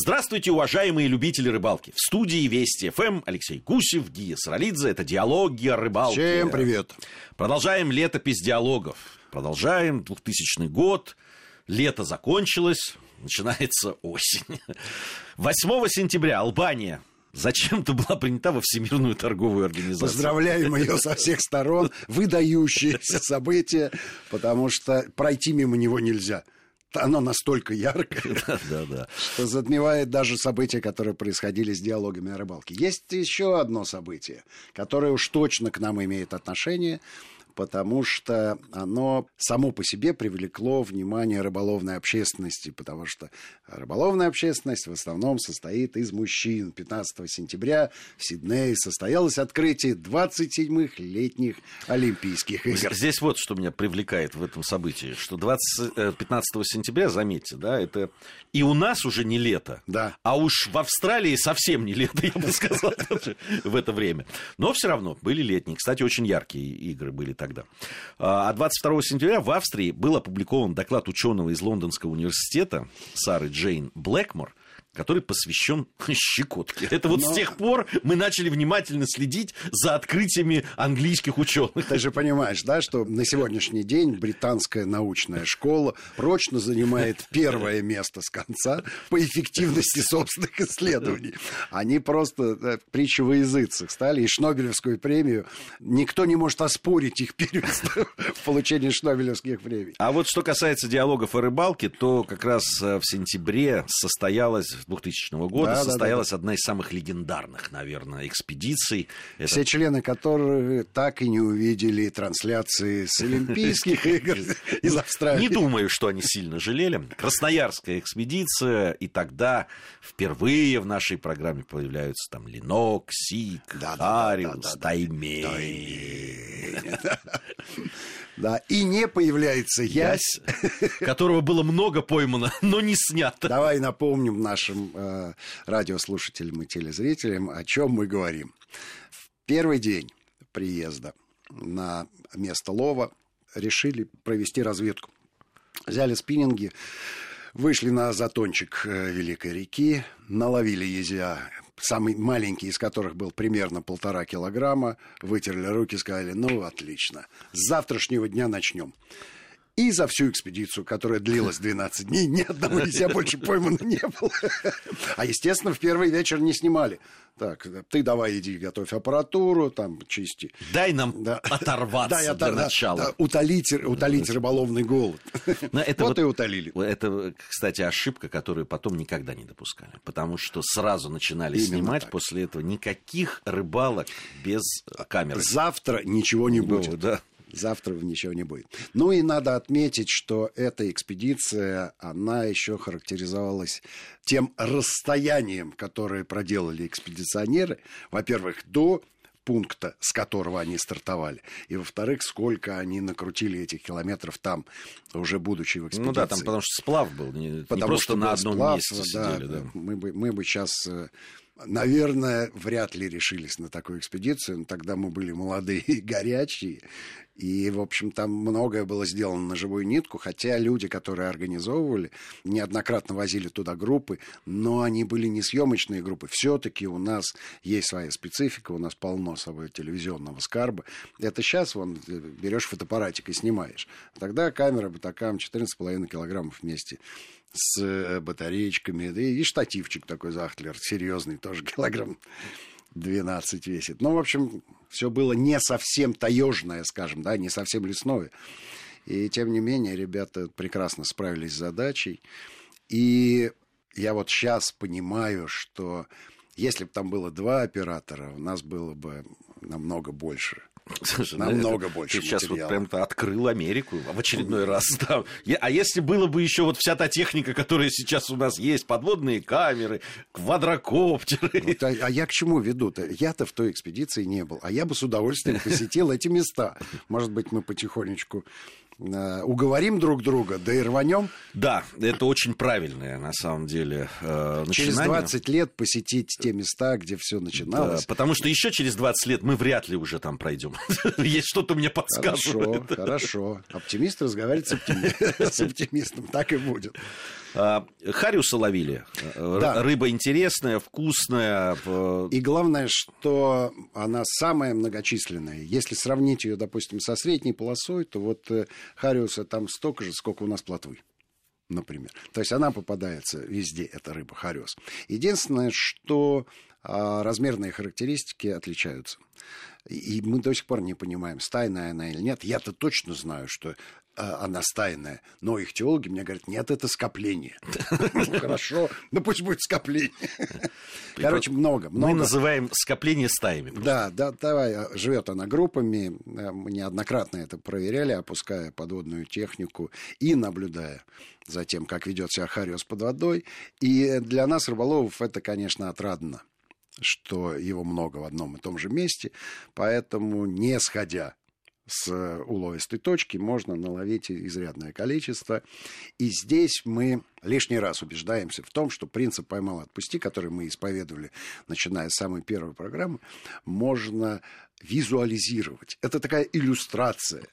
Здравствуйте, уважаемые любители рыбалки. В студии Вести ФМ Алексей Гусев, Гия Саралидзе. Это диалоги о рыбалке. Всем привет. Продолжаем летопись диалогов. Продолжаем 2000 год. Лето закончилось, начинается осень. 8 сентября Албания зачем-то была принята во Всемирную торговую организацию. Поздравляем ее со всех сторон. Выдающееся событие, потому что пройти мимо него нельзя оно настолько яркое, да, да, да. что затмевает даже события, которые происходили с диалогами о рыбалке. Есть еще одно событие, которое уж точно к нам имеет отношение потому что оно само по себе привлекло внимание рыболовной общественности, потому что рыболовная общественность в основном состоит из мужчин. 15 сентября в Сиднее состоялось открытие 27-х летних Олимпийских игр. Здесь вот что меня привлекает в этом событии, что 20, 15 э, сентября, заметьте, да, это и у нас уже не лето, да. а уж в Австралии совсем не лето, я бы сказал, в это время. Но все равно были летние. Кстати, очень яркие игры были тогда тогда. А 22 сентября в Австрии был опубликован доклад ученого из Лондонского университета Сары Джейн Блэкмор, который посвящен щекотке. Это вот Но... с тех пор мы начали внимательно следить за открытиями английских ученых. Ты же понимаешь, да, что на сегодняшний день британская научная школа прочно занимает первое место с конца по эффективности собственных исследований. Они просто да, притча во языцах стали, и Шнобелевскую премию никто не может оспорить их первенство в получении Шнобелевских премий. А вот что касается диалогов о рыбалке, то как раз э, в сентябре состоялась 2000 года да, состоялась да, да. одна из самых легендарных, наверное, экспедиций. Все Это... члены которые так и не увидели трансляции с Олимпийских игр из Австралии. Не думаю, что они сильно жалели. Красноярская экспедиция, и тогда впервые в нашей программе появляются там Ленок, Сик, Хариус, Таймей. Да, и не появляется ясь, которого было много поймано, но не снято. Давай напомним нашим э, радиослушателям и телезрителям, о чем мы говорим. В первый день приезда на место лова решили провести разведку. Взяли спиннинги, вышли на затончик э, Великой реки, наловили езя самый маленький из которых был примерно полтора килограмма, вытерли руки, сказали, ну, отлично, с завтрашнего дня начнем. И за всю экспедицию, которая длилась 12 дней, ни одного нельзя больше поймано не было. А, естественно, в первый вечер не снимали. Так, ты давай иди, готовь аппаратуру, там, чисти. Дай нам да. оторваться Дай, для да, начала. Да, утолить, утолить рыболовный голод. Но это вот, вот и утолили. Это, кстати, ошибка, которую потом никогда не допускали. Потому что сразу начинали Именно снимать так. после этого никаких рыбалок без камеры. Завтра ничего не будет. Да завтра ничего не будет. Ну и надо отметить, что эта экспедиция, она еще характеризовалась тем расстоянием, которое проделали экспедиционеры. Во-первых, до пункта, с которого они стартовали. И, во-вторых, сколько они накрутили этих километров там, уже будучи в экспедиции. Ну да, там потому что сплав был, не, потому не просто что на одном сплав, месте да, сидели. Да. Мы, бы, мы бы сейчас э, наверное, вряд ли решились на такую экспедицию. Но тогда мы были молодые и горячие. И, в общем, там многое было сделано на живую нитку, хотя люди, которые организовывали, неоднократно возили туда группы, но они были не съемочные группы. Все-таки у нас есть своя специфика, у нас полно с собой телевизионного скарба. Это сейчас вон берешь фотоаппаратик и снимаешь. Тогда камера Батакам 14,5 килограммов вместе с э, батареечками, да и штативчик такой Захтлер, серьезный, тоже килограмм 12 весит. Ну, в общем, все было не совсем таежное, скажем, да, не совсем лесное. И тем не менее, ребята прекрасно справились с задачей. И я вот сейчас понимаю, что если бы там было два оператора, у нас было бы намного больше Слушай, Намного это, больше Ты сейчас вот прям-то открыл Америку в очередной раз. Да. А если было бы еще вот вся та техника, которая сейчас у нас есть, подводные камеры, квадрокоптеры. Вот, а, а я к чему веду-то? Я-то в той экспедиции не был, а я бы с удовольствием посетил эти места. Может быть, мы потихонечку уговорим друг друга, да и рванем. Да, это очень правильное, на самом деле, э, начинание. Через 20 лет посетить те места, где все начиналось. Да, потому что еще через 20 лет мы вряд ли уже там пройдем. Есть что-то мне подсказывает. Хорошо, хорошо. Оптимист разговаривает с оптимистом. Так и будет. А, Хариуса ловили. Да. Рыба интересная, вкусная. И главное, что она самая многочисленная. Если сравнить ее, допустим, со средней полосой, то вот э, Хариуса там столько же, сколько у нас плотвы например. То есть она попадается везде, эта рыба хариус. Единственное, что а, размерные характеристики отличаются. И мы до сих пор не понимаем, стайная она или нет. Я-то точно знаю, что она стайная. Но их теологи мне говорят, нет, это скопление. Хорошо, ну пусть будет скопление. Короче, много, много. Мы называем скопление стаями. Да, да, давай, а, живет она группами. Мы неоднократно это проверяли, опуская подводную технику и наблюдая за тем, как ведет себя Хариус под водой. И для нас, рыболовов, это, конечно, отрадно что его много в одном и том же месте, поэтому не сходя с уловистой точки можно наловить изрядное количество. И здесь мы лишний раз убеждаемся в том, что принцип «поймал, отпусти», который мы исповедовали, начиная с самой первой программы, можно визуализировать. Это такая иллюстрация.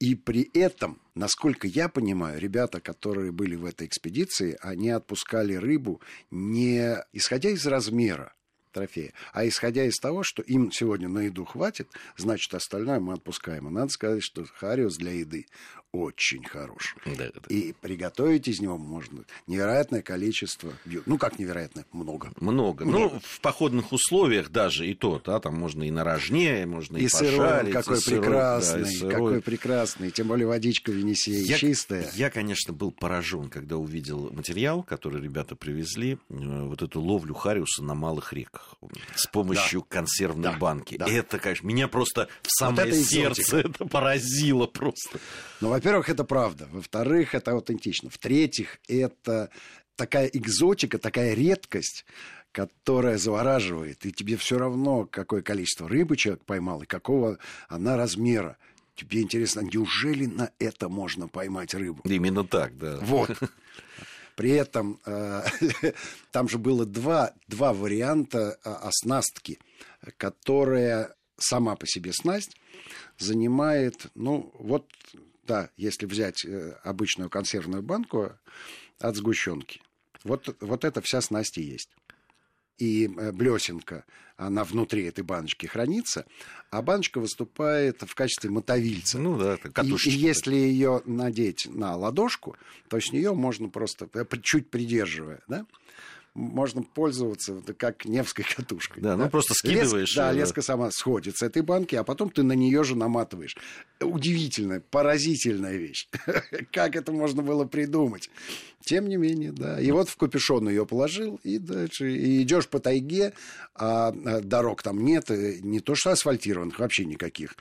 И при этом, насколько я понимаю, ребята, которые были в этой экспедиции, они отпускали рыбу не исходя из размера, трофея. А исходя из того, что им сегодня на еду хватит, значит, остальное мы отпускаем. И надо сказать, что хариус для еды очень хорош. Да, да. И приготовить из него можно невероятное количество. Ну, как невероятное? Много. Много. Ну, Много. Ну, в походных условиях даже и то, да, там можно и на рожне, можно и, и сырой, какой и сырой, прекрасный, да, и сырой. какой прекрасный. Тем более водичка в Венесии я, чистая. Я, конечно, был поражен, когда увидел материал, который ребята привезли, э, вот эту ловлю хариуса на малых реках с помощью да. консервной да. банки. Да. Это, конечно, меня просто в самое вот это сердце это поразило просто. Ну, во-первых, это правда. Во-вторых, это аутентично. В-третьих, это такая экзотика, такая редкость, которая завораживает. И тебе все равно, какое количество рыбы человек поймал и какого она размера. Тебе интересно, неужели на это можно поймать рыбу? Именно так, да. Вот. При этом э, там же было два, два варианта э, оснастки, которая сама по себе снасть занимает, ну, вот да, если взять э, обычную консервную банку от сгущенки, вот, вот эта вся снасть и есть. И э, блесенка, она внутри этой баночки хранится, а баночка выступает в качестве мотовильца. Ну да, катушечка. И, и если ее надеть на ладошку, то с нее можно просто, э, чуть придерживая, да, можно пользоваться как Невской катушкой. Да, да? ну просто скидываешь. Леск, да, леска сама сходит с этой банки, а потом ты на нее же наматываешь. Удивительная, поразительная вещь. как это можно было придумать? Тем не менее, да. И вот в капюшон ее положил, и дальше и идешь по тайге, а, а дорог там нет, не то что асфальтированных, вообще никаких.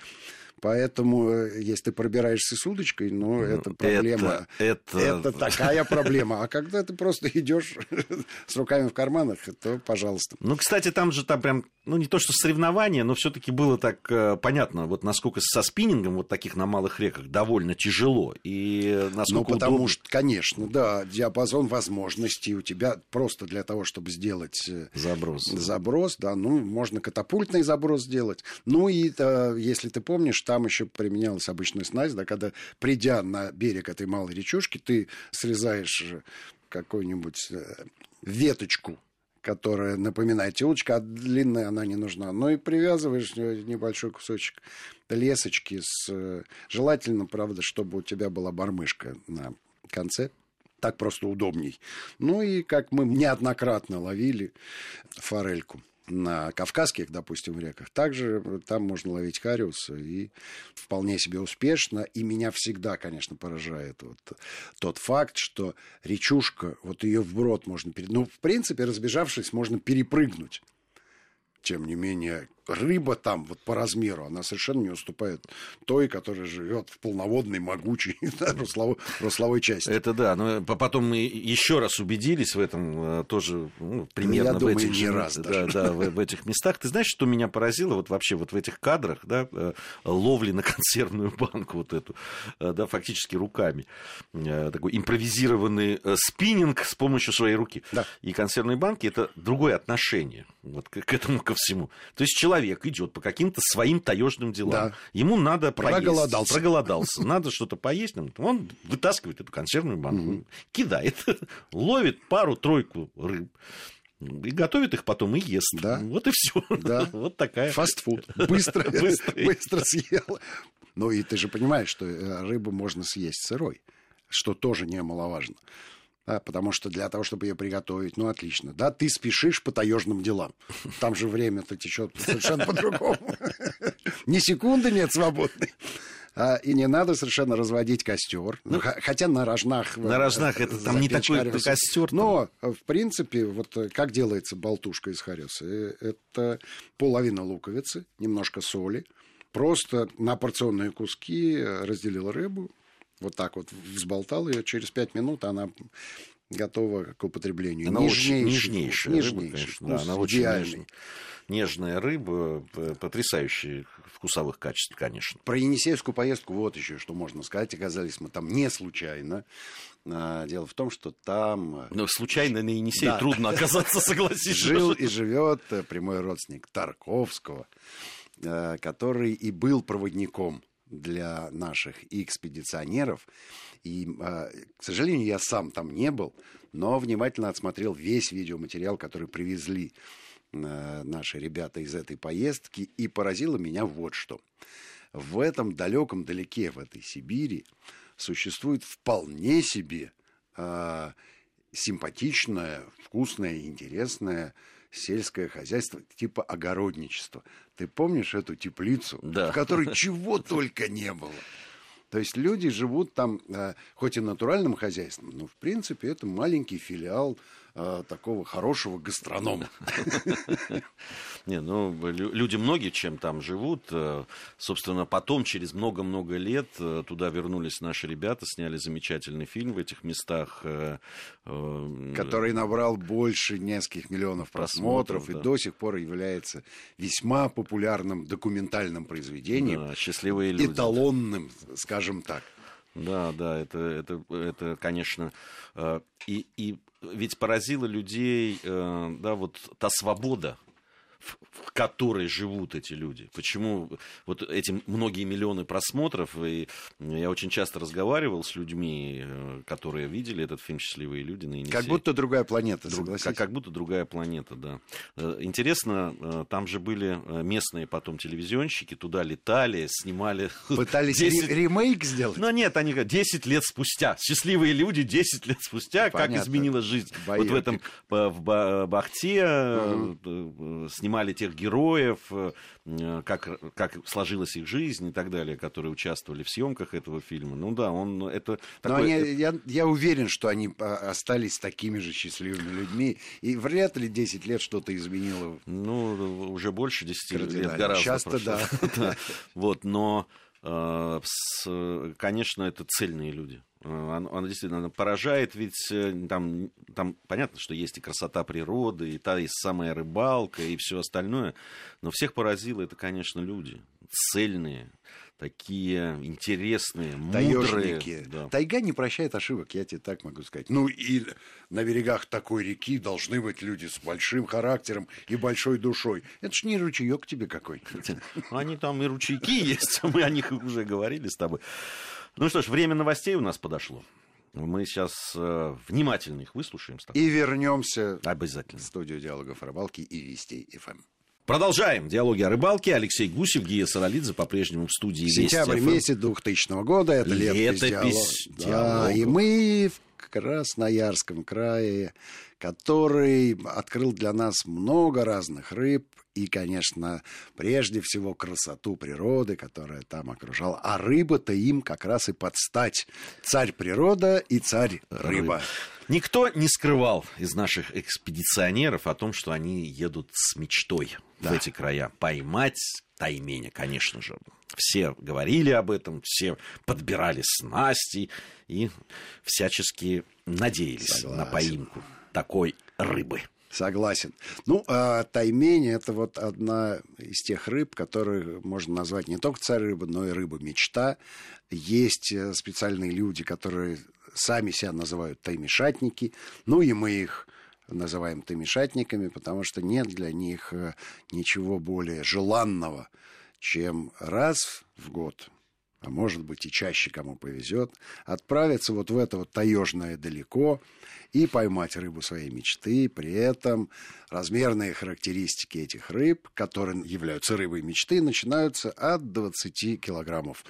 Поэтому, э, если ты пробираешься с удочкой, ну, ну это проблема. Это, это... это такая проблема. А когда ты просто идешь с руками в карманах, то пожалуйста. Ну, кстати, там же там прям, ну, не то что соревнование, но все-таки было так э, понятно, вот насколько со спиннингом вот таких на малых реках довольно тяжело. И насколько Ну, потому удобно... что, конечно, да, диапазон возможностей у тебя просто для того, чтобы сделать... Э, заброс. Заброс, да, ну, можно катапультный заброс сделать. Ну, и если ты помнишь, там еще применялась обычная снасть, да, когда, придя на берег этой малой речушки, ты срезаешь какую-нибудь э, веточку которая напоминает телочка, а длинная она не нужна. Ну и привязываешь небольшой кусочек лесочки с... Э, желательно, правда, чтобы у тебя была бармышка на конце. Так просто удобней. Ну и как мы неоднократно ловили форельку на кавказских, допустим, реках. Также там можно ловить хариуса и вполне себе успешно. И меня всегда, конечно, поражает вот тот факт, что речушка, вот ее вброд можно... Ну, в принципе, разбежавшись, можно перепрыгнуть. Тем не менее, рыба там вот по размеру, она совершенно не уступает той, которая живет в полноводной, могучей да, русловой, русловой части. Это да, но потом мы еще раз убедились в этом э, тоже ну, примерно Я в думаю, этих не раз да, да, в, в этих местах. Ты знаешь, что меня поразило вот вообще вот в этих кадрах, да, э, ловли на консервную банку вот эту, э, да, фактически руками, такой импровизированный спиннинг с помощью своей руки. Да. И консервные банки это другое отношение вот к этому ко всему. То есть человек человек идет по каким-то своим таежным делам. Да. Ему надо проголодался. поесть. Проголодался. Надо что-то поесть. Он вытаскивает эту консервную банку, угу. кидает, ловит пару-тройку рыб. И готовит их потом и ест. Да. Вот и все. Да. вот такая. Фастфуд. Быстро, быстро съел. Ну и ты же понимаешь, что э, рыбу можно съесть сырой, что тоже немаловажно. Да, потому что для того, чтобы ее приготовить, ну, отлично. Да, ты спешишь по таежным делам. Там же время-то течет совершенно по-другому. Ни секунды нет свободной. А, и не надо совершенно разводить костер. Ну, хотя на рожнах... На рожнах это там не такой костер. Но, в принципе, вот э, как делается болтушка из хариуса? Э, это половина луковицы, немножко соли, просто на порционные куски э, разделил рыбу, вот так вот взболтал ее, через пять минут она готова к употреблению. Она нежнейший, очень нежнейшая, нежнейший рыба, конечно, вкус, да, она очень идеальный. нежная рыба, потрясающие вкусовых качеств, конечно. Про Енисейскую поездку вот еще что можно сказать. Оказались мы там не случайно. А, дело в том, что там... Э, Но случайно на Енисей да. трудно оказаться, согласись. Жил и живет э, прямой родственник Тарковского, э, который и был проводником для наших экспедиционеров. И, к сожалению, я сам там не был, но внимательно отсмотрел весь видеоматериал, который привезли наши ребята из этой поездки, и поразило меня вот что. В этом далеком далеке, в этой Сибири, существует вполне себе э, симпатичное, вкусное, интересное сельское хозяйство типа огородничества. Ты помнишь эту теплицу, да. в которой чего только не было? То есть люди живут там, э, хоть и натуральным хозяйством, но в принципе это маленький филиал э, такого хорошего гастронома. Не, ну, люди многие чем там живут. Э, собственно, потом, через много-много лет, э, туда вернулись наши ребята, сняли замечательный фильм в этих местах. Э, Который набрал больше нескольких миллионов просмотров, просмотров и да. до сих пор является весьма популярным документальным произведением. Да, счастливые люди. Эталонным, скажем так. Да, да, это, это, это конечно, и, и ведь поразило людей, да, вот та свобода, в которой живут эти люди. Почему вот эти многие миллионы просмотров, и я очень часто разговаривал с людьми, э, которые видели этот фильм «Счастливые люди» на Енисей. Как будто другая планета, Друг, как, как будто другая планета, да. Э, интересно, э, там же были местные потом телевизионщики, туда летали, снимали... Пытались 10... ремейк сделать? Ну нет, они 10 лет спустя. «Счастливые люди» 10 лет спустя, Понятно. как изменилась жизнь. Боевик. Вот в этом, в Бахте угу. снимали тех героев, э, как, как сложилась их жизнь и так далее, которые участвовали в съемках этого фильма. Ну да, он это... Такой... Но они, я, я уверен, что они а, остались такими же счастливыми людьми, и вряд ли 10 лет что-то изменило. Ну, уже больше 10 лет гораздо. Часто, прошло. да. Вот, но э, конечно, это цельные люди. Она, она действительно поражает, ведь э, там, там понятно, что есть и красота природы, и та есть самая рыбалка, и все остальное. Но всех поразило это, конечно, люди. Цельные, такие интересные, мудрые. Да. Тайга не прощает ошибок, я тебе так могу сказать. Ну и на берегах такой реки должны быть люди с большим характером и большой душой. Это ж не ручеек тебе какой. Они там и ручейки есть, мы о них уже говорили с тобой. Ну что ж, время новостей у нас подошло. Мы сейчас э, внимательно их выслушаем. И вернемся Обязательно. в студию диалогов о рыбалке и Вестей ФМ. Продолжаем диалоги о рыбалке. Алексей Гусев, Гия Саралидзе по-прежнему в студии Сентябрь Вести месяц 2000 года. Это летопись, летопись диалог. Да, и мы Красноярском крае, который открыл для нас много разных рыб, и, конечно, прежде всего красоту природы, которая там окружала. А рыба-то им как раз и подстать. Царь природа и царь рыба. Никто не скрывал из наших экспедиционеров о том, что они едут с мечтой да. в эти края. Поймать тайменя, конечно же. Все говорили об этом, все подбирали снасти и всячески надеялись Согласен. на поимку такой рыбы. Согласен. Ну, а таймень – это вот одна из тех рыб, которые можно назвать не только царь рыба, но и рыба-мечта. Есть э, специальные люди, которые сами себя называют таймешатники. Ну, и мы их называем томишатниками, потому что нет для них э, ничего более желанного, чем раз в год а может быть и чаще, кому повезет, отправиться вот в это вот таежное далеко и поймать рыбу своей мечты. При этом размерные характеристики этих рыб, которые являются рыбой мечты, начинаются от 20 килограммов.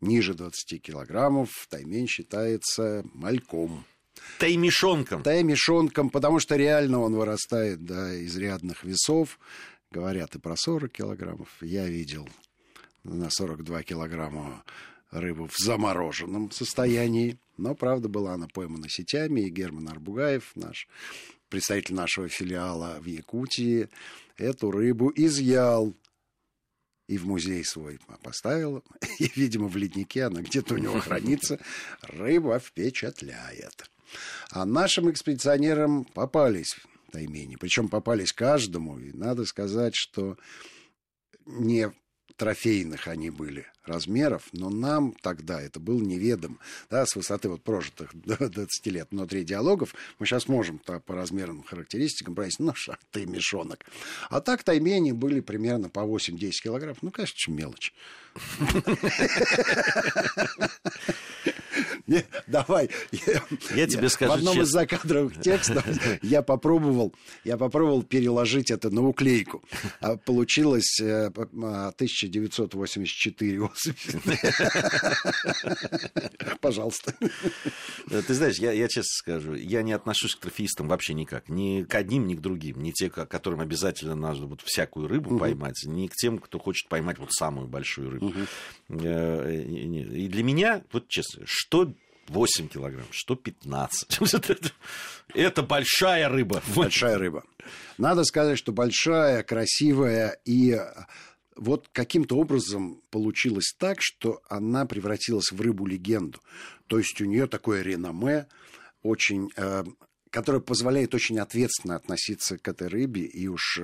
Ниже 20 килограммов таймень считается мальком. Таймишонком. Таймишонком, потому что реально он вырастает до изрядных весов. Говорят и про 40 килограммов. Я видел на 42 килограмма рыбу в замороженном состоянии. Но, правда, была она поймана сетями, и Герман Арбугаев, наш представитель нашего филиала в Якутии, эту рыбу изъял и в музей свой поставил. И, видимо, в леднике она где-то у него хранится. Рыба впечатляет. А нашим экспедиционерам попались таймени. Причем попались каждому. И надо сказать, что не трофейных они были размеров, но нам тогда это было неведом, да, с высоты вот прожитых 20 лет внутри диалогов, мы сейчас можем по размерным характеристикам брать, ну, шаг ты мешонок. А так таймени были примерно по 8-10 килограмм, ну, конечно, мелочь. Давай. Я тебе скажу В одном честно. из закадровых текстов я попробовал, я попробовал переложить это на уклейку. А получилось э, п- а, 1984. Пожалуйста. Э, Ты знаешь, я, я честно скажу, я не отношусь к трофеистам вообще никак. Ни к одним, ни к другим. Не те, ко- которым обязательно надо вот всякую рыбу поймать, ни к тем, кто хочет поймать вот самую большую рыбу. Э, И для меня, вот честно, что 8 килограмм, что 15. Вот это- большая рыба. Большая рыба. Надо сказать, что большая, красивая и вот каким-то образом получилось так, что она превратилась в рыбу-легенду. То есть у нее такое реноме, очень, э, которое позволяет очень ответственно относиться к этой рыбе. И уж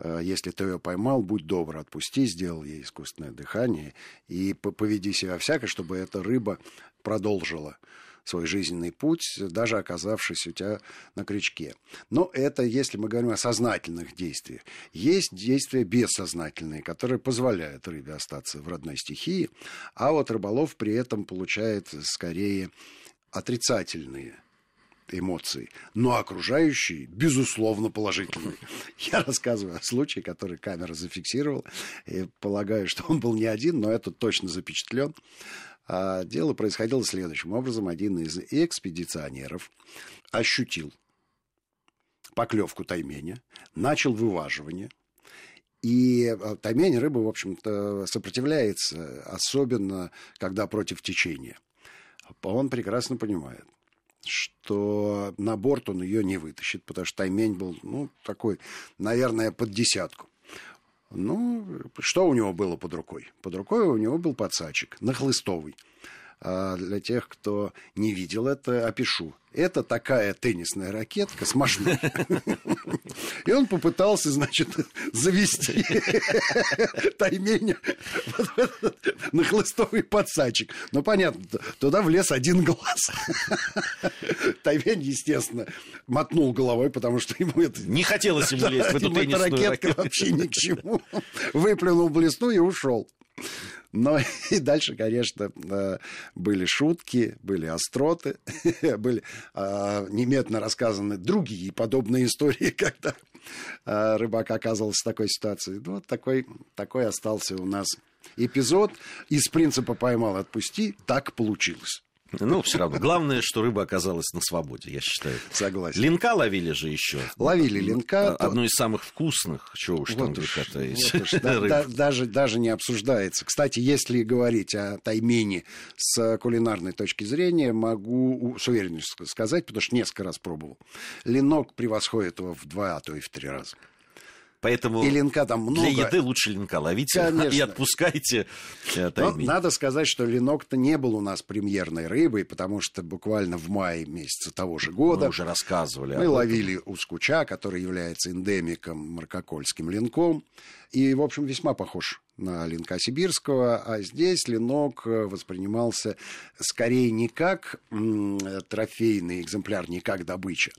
э, если ты ее поймал, будь добр, отпусти, сделал ей искусственное дыхание и по- поведи себя всяко, чтобы эта рыба продолжила свой жизненный путь, даже оказавшись у тебя на крючке. Но это если мы говорим о сознательных действиях. Есть действия бессознательные, которые позволяют рыбе остаться в родной стихии, а вот рыболов при этом получает скорее отрицательные эмоции, но окружающие, безусловно, положительные. Я рассказываю о случае, который камера зафиксировала. И полагаю, что он был не один, но это точно запечатлен. А дело происходило следующим образом. Один из экспедиционеров ощутил поклевку тайменя, начал вываживание. И э, таймень рыба, в общем-то, сопротивляется, особенно когда против течения. Он прекрасно понимает, что на борт он ее не вытащит, потому что таймень был, ну, такой, наверное, под десятку. Ну, что у него было под рукой? Под рукой у него был подсачек, нахлыстовый. А для тех, кто не видел это, опишу. Это такая теннисная ракетка с машиной. И он попытался, значит, завести тайменя этот нахлыстовый подсачек. Ну, понятно, туда влез один глаз. Таймень, естественно, мотнул головой, потому что ему это... Не хотелось ему лезть в эту теннисную ракетка ракетку. вообще ни к чему. Выплюнул блесну и ушел. Но и дальше, конечно, э, были шутки, были остроты, были э, немедленно рассказаны другие подобные истории, когда э, рыбак оказывался в такой ситуации. Ну, Вот такой, такой остался у нас эпизод. Из принципа «поймал, отпусти» так получилось. Ну, все равно. Главное, что рыба оказалась на свободе, я считаю. Согласен. Линка ловили же еще. Ловили линка. то- Одно из самых вкусных, чего уж там Вот уж, греха таить, вот уж, да- да- даже, даже не обсуждается. Кстати, если говорить о таймене с кулинарной точки зрения, могу с уверенностью сказать, потому что несколько раз пробовал. Ленок превосходит его в два, а то и в три раза. Поэтому И линка там много. для еды лучше линка ловите Конечно. и отпускайте э, Но надо сказать, что ленок-то не был у нас премьерной рыбой, потому что буквально в мае месяца того же года Мы уже рассказывали. Мы ловили ускуча, который является эндемиком маркокольским линком. И, в общем, весьма похож на линка сибирского. А здесь ленок э, воспринимался скорее не как трофейный экземпляр, не как добыча.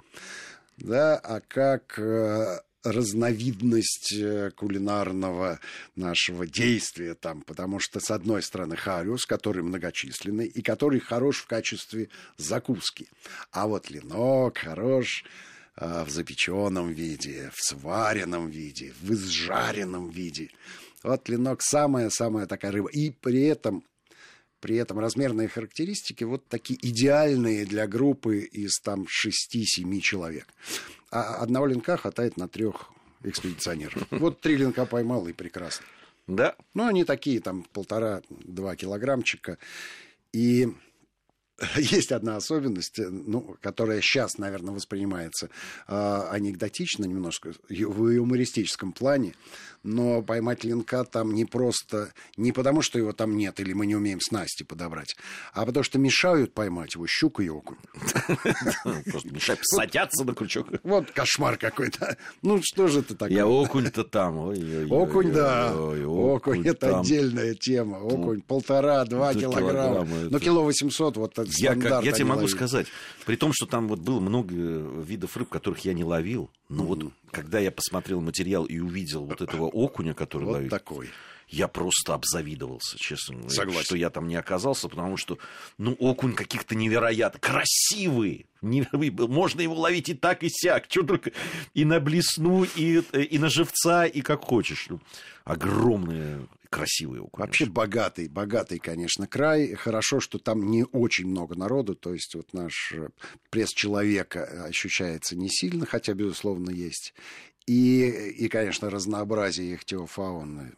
да, а как э, разновидность э, кулинарного нашего действия там, потому что, с одной стороны, хариус, который многочисленный и который хорош в качестве закуски, а вот ленок хорош э, в запеченном виде, в сваренном виде, в изжаренном виде. Вот ленок самая-самая такая рыба. И при этом при этом размерные характеристики вот такие идеальные для группы из там 6-7 человек. А одного линка хватает на трех экспедиционеров. Вот три линка поймал и прекрасно. Да. Ну, они такие, там, полтора-два килограммчика. И есть одна особенность, ну, которая сейчас, наверное, воспринимается э, анекдотично немножко, в юмористическом плане, но поймать линка там не просто, не потому, что его там нет, или мы не умеем снасти подобрать, а потому что мешают поймать его щука и окунь. Просто мешают, садятся на крючок. Вот кошмар какой-то. Ну, что же это такое? Я окунь-то там. Окунь, да. Окунь, это отдельная тема. Окунь полтора-два килограмма. Ну, кило восемьсот, вот как, я тебе могу сказать, при том, что там вот было много видов рыб, которых я не ловил, mm-hmm. вот когда я посмотрел материал и увидел вот этого окуня, который вот ловит, такой. я просто обзавидовался, честно говоря, Согласен. что я там не оказался, потому что, ну, окунь каких-то невероятно красивый. Не, можно его ловить и так, и сяк. Что только и на блесну, и, и на живца, и как хочешь. Ну, огромные красивый окунь. Вообще богатый, богатый, конечно, край. Хорошо, что там не очень много народу, то есть вот наш э, пресс человека ощущается не сильно, хотя, безусловно, есть. И, и конечно, разнообразие ихтиофауны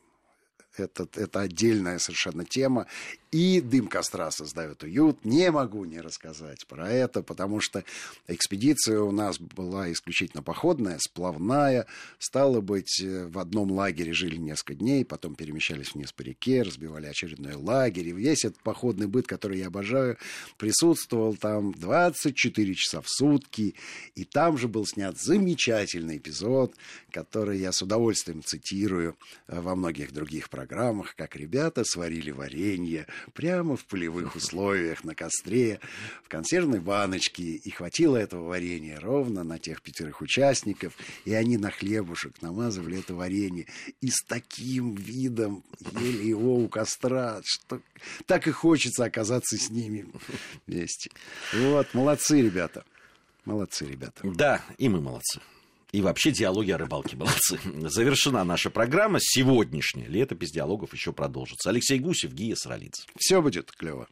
это, это отдельная совершенно тема. И дым костра создает уют. Не могу не рассказать про это, потому что экспедиция у нас была исключительно походная, сплавная. Стало быть, э, в одном лагере жили несколько дней, потом перемещались вниз по реке, разбивали очередной лагерь. И весь этот походный быт, который я обожаю, присутствовал там 24 часа в сутки. И там же был снят замечательный эпизод, который я с удовольствием цитирую э, во многих других программах, как ребята сварили варенье прямо в полевых условиях, на костре, в консервной баночке. И хватило этого варенья ровно на тех пятерых участников. И они на хлебушек намазывали это варенье. И с таким видом ели его у костра, что так и хочется оказаться с ними вместе. Вот, молодцы, ребята. Молодцы, ребята. Да, и мы молодцы. И вообще диалоги о рыбалке молодцы. Завершена наша программа. Сегодняшняя летопись диалогов еще продолжится. Алексей Гусев, Гия Саралидзе. Все будет клево.